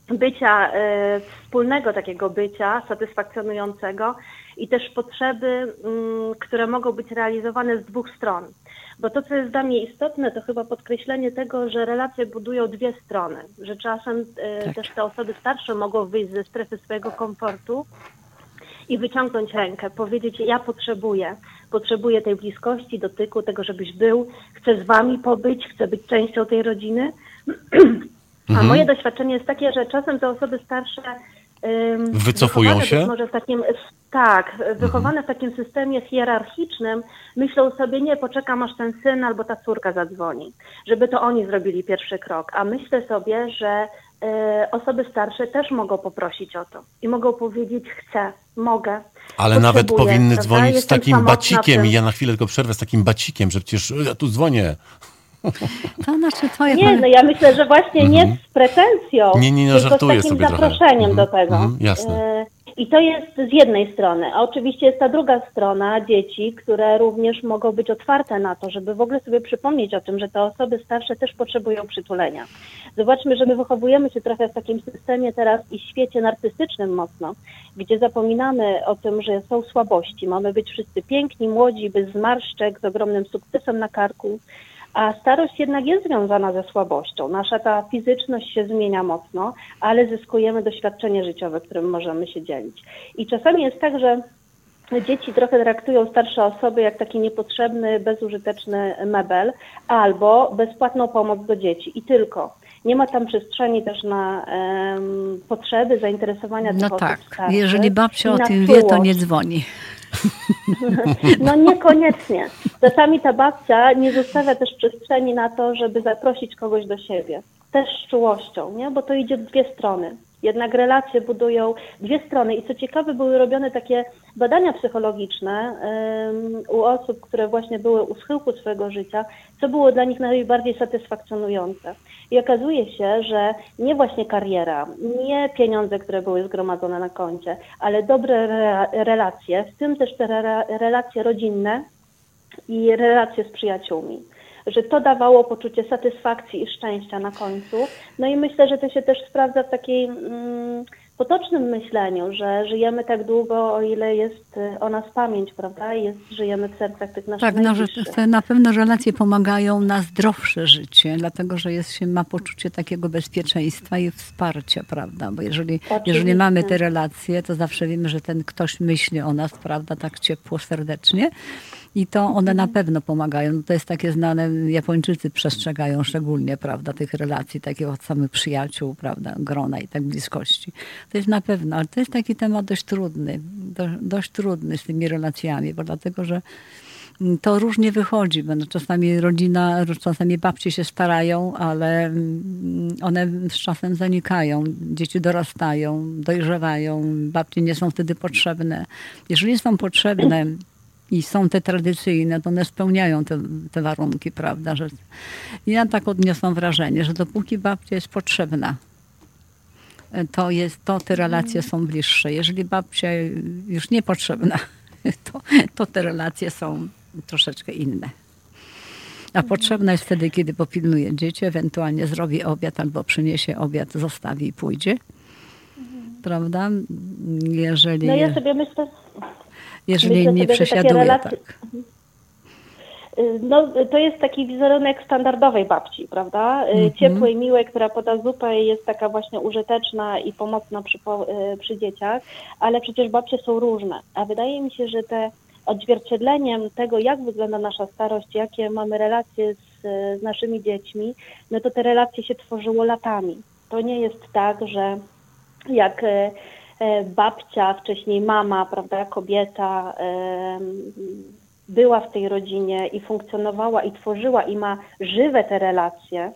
Bycia, y, wspólnego takiego bycia, satysfakcjonującego i też potrzeby, y, które mogą być realizowane z dwóch stron. Bo to, co jest dla mnie istotne, to chyba podkreślenie tego, że relacje budują dwie strony, że czasem e, tak. też te osoby starsze mogą wyjść ze strefy swojego komfortu i wyciągnąć rękę, powiedzieć: Ja potrzebuję, potrzebuję tej bliskości, dotyku, tego, żebyś był, chcę z wami pobyć, chcę być częścią tej rodziny. A mhm. moje doświadczenie jest takie, że czasem te osoby starsze Wycofują się? Może w takim, tak, wychowane w takim systemie hierarchicznym, myślą sobie, nie, poczekam aż ten syn albo ta córka zadzwoni, żeby to oni zrobili pierwszy krok. A myślę sobie, że y, osoby starsze też mogą poprosić o to i mogą powiedzieć, chcę, mogę. Ale nawet powinny prawda? dzwonić Jestem z takim bacikiem i ja na chwilę tylko przerwę z takim bacikiem, że przecież ja tu dzwonię. To znaczy twoje... Nie, no ja myślę, że właśnie nie mhm. z pretensją, nie, nie, no, tylko z takim zaproszeniem do mhm. tego. Mhm, jasne. Y, I to jest z jednej strony. A oczywiście jest ta druga strona dzieci, które również mogą być otwarte na to, żeby w ogóle sobie przypomnieć o tym, że te osoby starsze też potrzebują przytulenia. Zobaczmy, że my wychowujemy się trochę w takim systemie teraz i świecie narcystycznym mocno, gdzie zapominamy o tym, że są słabości. Mamy być wszyscy piękni, młodzi, bez zmarszczek, z ogromnym sukcesem na karku a starość jednak jest związana ze słabością. Nasza ta fizyczność się zmienia mocno, ale zyskujemy doświadczenie życiowe, którym możemy się dzielić. I czasami jest tak, że dzieci trochę traktują starsze osoby jak taki niepotrzebny, bezużyteczny mebel albo bezpłatną pomoc do dzieci i tylko. Nie ma tam przestrzeni też na um, potrzeby, zainteresowania no tych tak. osób starszych. Jeżeli babcia o tym wie, to nie dzwoni. No niekoniecznie. Czasami ta babcia nie zostawia też przestrzeni na to, żeby zaprosić kogoś do siebie. Też z czułością, nie? bo to idzie w dwie strony. Jednak relacje budują dwie strony i co ciekawe były robione takie badania psychologiczne u osób, które właśnie były u schyłku swojego życia, co było dla nich najbardziej satysfakcjonujące. I okazuje się, że nie właśnie kariera, nie pieniądze, które były zgromadzone na koncie, ale dobre re relacje, w tym też te re relacje rodzinne i relacje z przyjaciółmi że to dawało poczucie satysfakcji i szczęścia na końcu. No i myślę, że to się też sprawdza w takiej mm, potocznym myśleniu, że żyjemy tak długo, o ile jest y, o nas pamięć, prawda? I jest, żyjemy w sercach tych naszych Tak, no, że te na pewno relacje pomagają na zdrowsze życie, dlatego że jest się, ma poczucie takiego bezpieczeństwa i wsparcia, prawda? Bo jeżeli, jeżeli mamy te relacje, to zawsze wiemy, że ten ktoś myśli o nas, prawda, tak ciepło, serdecznie. I to one na pewno pomagają. To jest takie znane, Japończycy przestrzegają szczególnie, prawda, tych relacji, takiego od samych przyjaciół, prawda, grona i tak bliskości. To jest na pewno, ale to jest taki temat dość trudny, do, dość trudny z tymi relacjami, bo dlatego, że to różnie wychodzi, bo no czasami rodzina, czasami babcie się starają, ale mm, one z czasem zanikają. Dzieci dorastają, dojrzewają, babcie nie są wtedy potrzebne. Jeżeli są potrzebne i są te tradycyjne, to one spełniają te, te warunki, prawda? Że ja tak odniosłam wrażenie, że dopóki babcia jest potrzebna, to, jest, to te relacje są bliższe. Jeżeli babcia już niepotrzebna, to, to te relacje są troszeczkę inne. A potrzebna jest wtedy, kiedy popilnuje dzieci, ewentualnie zrobi obiad albo przyniesie obiad, zostawi i pójdzie. Prawda? Jeżeli, No ja sobie myślę, jeżeli myślę nie sobie, przesiaduje, relacje- tak. Y, No, to jest taki wizerunek standardowej babci, prawda? Y, Mhm. Ciepłej, miłej, która poda zupę i jest taka właśnie użyteczna i pomocna przy, y, przy dzieciach, ale przecież babcie są różne. A wydaje mi się, że te odzwierciedleniem tego, jak wygląda nasza starość, jakie mamy relacje z, z naszymi dziećmi, no to te relacje się tworzyło latami. To nie jest tak, że jak e, babcia, wcześniej mama, prawda, kobieta em, była w tej rodzinie i funkcjonowała i tworzyła i ma żywe te relacje,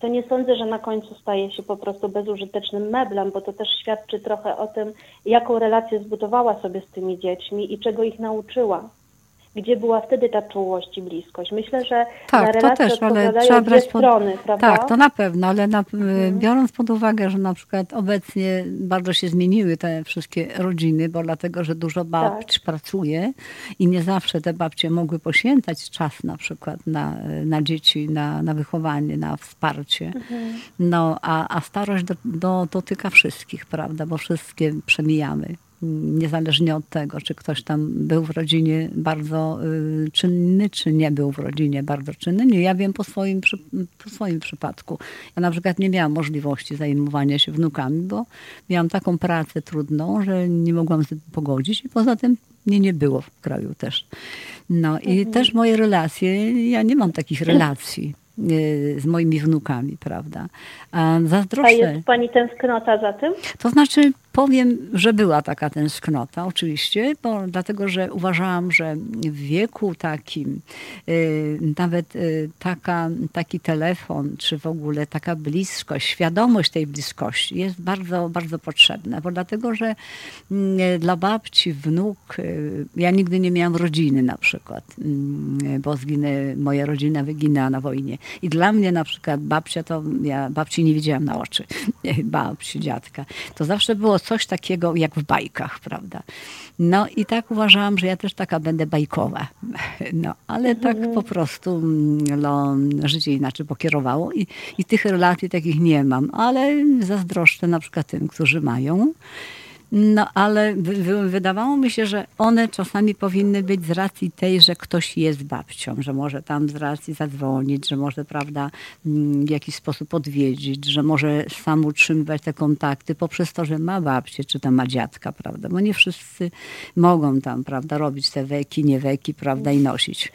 to nie sądzę, że na końcu staje się po prostu bezużytecznym meblem, bo to też świadczy trochę o tym, jaką relację zbudowała sobie z tymi dziećmi i czego ich nauczyła. Gdzie była wtedy ta czułość i bliskość. Myślę, że na Tak, to relacje też, ale trzeba brać pod... strony, prawda? Tak, to na pewno, ale na, Mhm. biorąc pod uwagę, że na przykład obecnie bardzo się zmieniły te wszystkie rodziny, bo dlatego, że dużo babć pracuje i nie zawsze te babcie mogły poświęcać czas na przykład na, na dzieci, na, na wychowanie, na wsparcie. Mhm. No, a, a starość do, do, dotyka wszystkich, prawda, bo wszystkie przemijamy. Niezależnie od tego, czy ktoś tam był w rodzinie bardzo y, czynny, czy nie był w rodzinie bardzo czynny. Nie, ja wiem po swoim, po swoim przypadku. Ja na przykład nie miałam możliwości zajmowania się wnukami, bo miałam taką pracę trudną, że nie mogłam z tym pogodzić i poza tym mnie nie było w kraju też. No i też moje relacje, ja nie mam takich relacji y, z moimi wnukami, prawda. A A zazdroszczę. jest Pani tęsknota za tym? To znaczy, powiem, że była taka tęsknota, oczywiście, bo, dlatego że uważałam, że w wieku takim y, nawet y, taka, taki telefon, czy w ogóle taka bliskość, świadomość tej bliskości jest bardzo, bardzo potrzebna, bo dlatego, że mm, dla babci, wnuk, y, ja nigdy nie miałam rodziny na przykład, mm, bo zginę, moja rodzina wyginęła na wojnie. I dla mnie na przykład babcia to, ja babci nie widziałam na oczy, babci, dziadka. To zawsze było coś takiego jak w bajkach, prawda? No i tak uważałam, że ja też taka będę bajkowa. No, ale tak po prostu mm, no, życie inaczej pokierowało i, i tych relacji takich nie mam, ale zazdroszczę na przykład tym, którzy mają. No ale wydawało mi się, że one czasami powinny być z racji tej, że ktoś jest babcią, że może tam z racji zadzwonić, że może, prawda, mm, w jakiś sposób odwiedzić, że może sam utrzymywać te kontakty poprzez to, że ma babcię, czy tam ma dziadka, prawda, bo nie wszyscy mogą tam, prawda, robić te weki, nie weki, prawda, i nosić.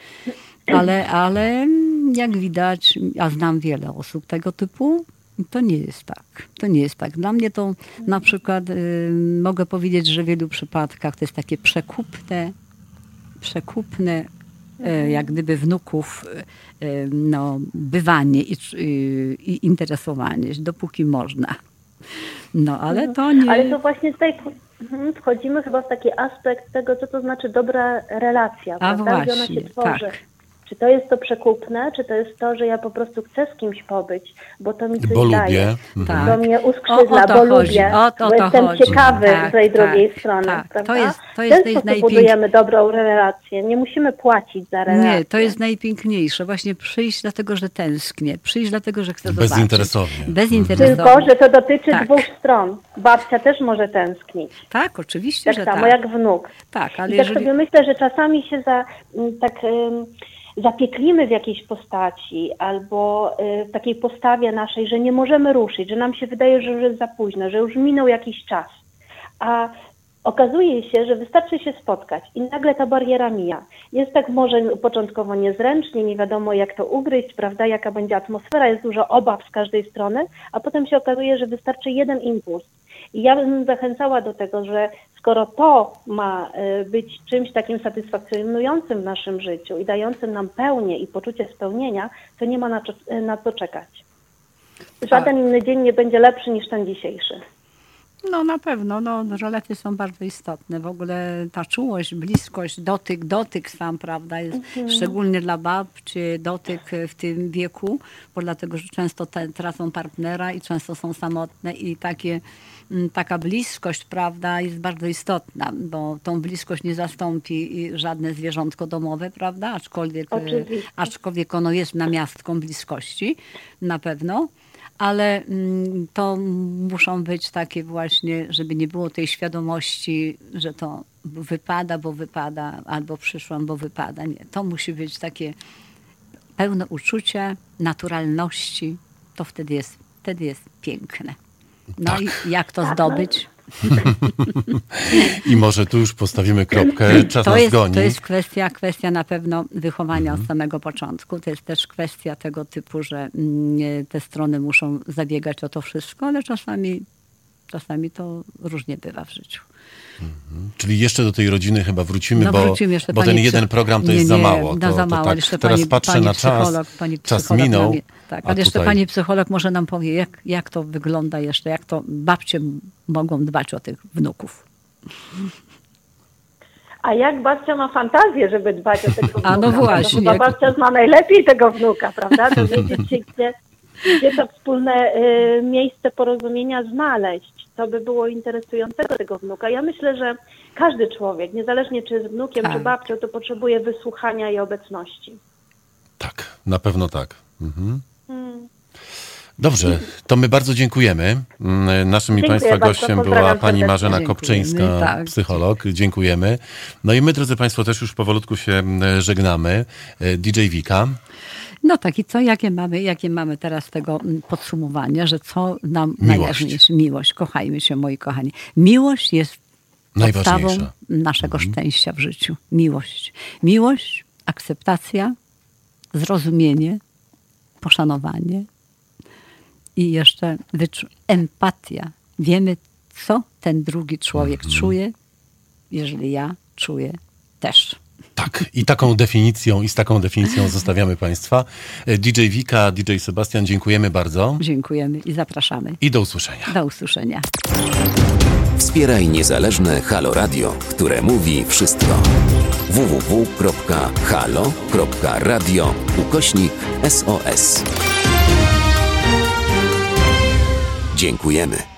Ale, ale jak widać, ja znam wiele osób tego typu, to nie jest tak. To nie jest tak. Dla mnie to na przykład y, mogę powiedzieć, że w wielu przypadkach to jest takie przekupne, przekupne y, jak gdyby wnuków y, no, bywanie i, y, i interesowanie, dopóki można. No, ale to nie... Ale to właśnie tutaj mhm, wchodzimy chyba w taki aspekt tego, co to znaczy dobra relacja, A prawda? właśnie, Gdzie ona się tworzy. tak. Czy to jest to przekupne, czy to jest to, że ja po prostu chcę z kimś pobyć, bo to mi coś Bo daje, lubię. Mhm. bo mnie uskrzydla, O- o to bo chodzi, lubię, o to- bo to jestem chodzi. ciekawy Tak, z tej tak, drugiej strony, tak. To jest- to jest budujemy dobrą relację. Nie musimy płacić za relację. Nie, to jest najpiękniejsze. Właśnie przyjść dlatego, że tęsknię. Przyjść dlatego, że chcę zobaczyć. Bezinteresownie. Bezinteresownie. Tylko, że to dotyczy Tak. dwóch stron. Babcia też może tęsknić. Tak, oczywiście, Tak że samo tak. jak wnuk. Tak, ale I tak jeżeli... sobie myślę, że czasami się za, tak ym, zapieklimy w jakiejś postaci albo y, w takiej postawie naszej, że nie możemy ruszyć, że nam się wydaje, że już jest za późno, że już minął jakiś czas. A okazuje się, że wystarczy się spotkać i nagle ta bariera mija. Jest tak może początkowo niezręcznie, nie wiadomo jak to ugryźć, prawda, jaka będzie atmosfera, jest dużo obaw z każdej strony, a potem się okazuje, że wystarczy jeden impuls. I ja bym zachęcała do tego, że skoro to ma y, być czymś takim satysfakcjonującym w naszym życiu i dającym nam pełnię i poczucie spełnienia, to nie ma na, czo- na co czekać. Żaden inny dzień nie będzie lepszy niż ten dzisiejszy. No na pewno, no, relacje są bardzo istotne. W ogóle ta czułość, bliskość, dotyk, dotyk sam, prawda, jest szczególnie dla babci, dotyk w tym wieku, bo dlatego, że często te, tracą partnera i często są samotne i takie, taka bliskość, prawda, jest bardzo istotna, bo tą bliskość nie zastąpi i żadne zwierzątko domowe, prawda, aczkolwiek, Oczywiście. aczkolwiek ono jest namiastką bliskości, na pewno ale mm, to muszą być takie właśnie, żeby nie było tej świadomości, że to wypada, bo wypada, albo przyszłam, bo wypada. Nie, to musi być takie pełne uczucie naturalności. To wtedy jest, wtedy jest piękne. No Tak. i jak to zdobyć? I może tu już postawimy kropkę. Czas To nas jest, goni. to jest kwestia, kwestia na pewno wychowania Mhm. od samego początku. To jest też kwestia tego typu, że mm, te strony muszą zabiegać o to wszystko, ale czasami, czasami to różnie bywa w życiu. Czyli jeszcze do tej rodziny chyba wrócimy, No bo, bo ten pani jeden program to nie, jest za nie, mało. no To, za to mało. tak, Jeszcze teraz pani, patrzę pani na czas. psycholog, pani czas minął. nam tak, a ale jeszcze tutaj- pani psycholog może nam powie, jak, jak to wygląda jeszcze, jak to babcie mogą dbać o tych wnuków. A jak babcia ma fantazję, żeby dbać o tego wnuka? A no właśnie. To chyba babcia zna najlepiej tego wnuka, prawda? Dowiedzieć się, gdzie, gdzie to wspólne y, miejsce porozumienia znaleźć. Co by było interesującego tego wnuka. Ja myślę, że każdy człowiek, niezależnie czy jest wnukiem, Tak. czy babcią, to potrzebuje wysłuchania i obecności. Tak, na pewno tak. Mhm. Hmm. Dobrze, to my bardzo dziękujemy. Mm, Naszym i Dziękuję Państwa bardzo, gościem była pani. Marzena Dziękujemy, Kopczyńska, tak. psycholog. Dziękujemy. No i my, drodzy Państwo, też już powolutku się mm, żegnamy. E, DJ Wika. No tak i co, jakie mamy, jakie mamy teraz tego mm, podsumowania, że co nam Miłość. najważniejsze? Miłość. Kochajmy się, moi kochani. Miłość jest podstawą naszego szczęścia w życiu. Miłość. Miłość, akceptacja, zrozumienie, poszanowanie i jeszcze empatia. Wiemy, co ten drugi człowiek czuje, jeżeli ja czuję też. Tak, i taką definicją, i z taką definicją zostawiamy Państwa. E, DJ Wika, DJ Sebastian, dziękujemy bardzo Dziękujemy i zapraszamy. i do usłyszenia. Do usłyszenia. Wspieraj niezależne Halo Radio, które mówi wszystko. www.halo.radio ukośnik SOS. Dziękujemy.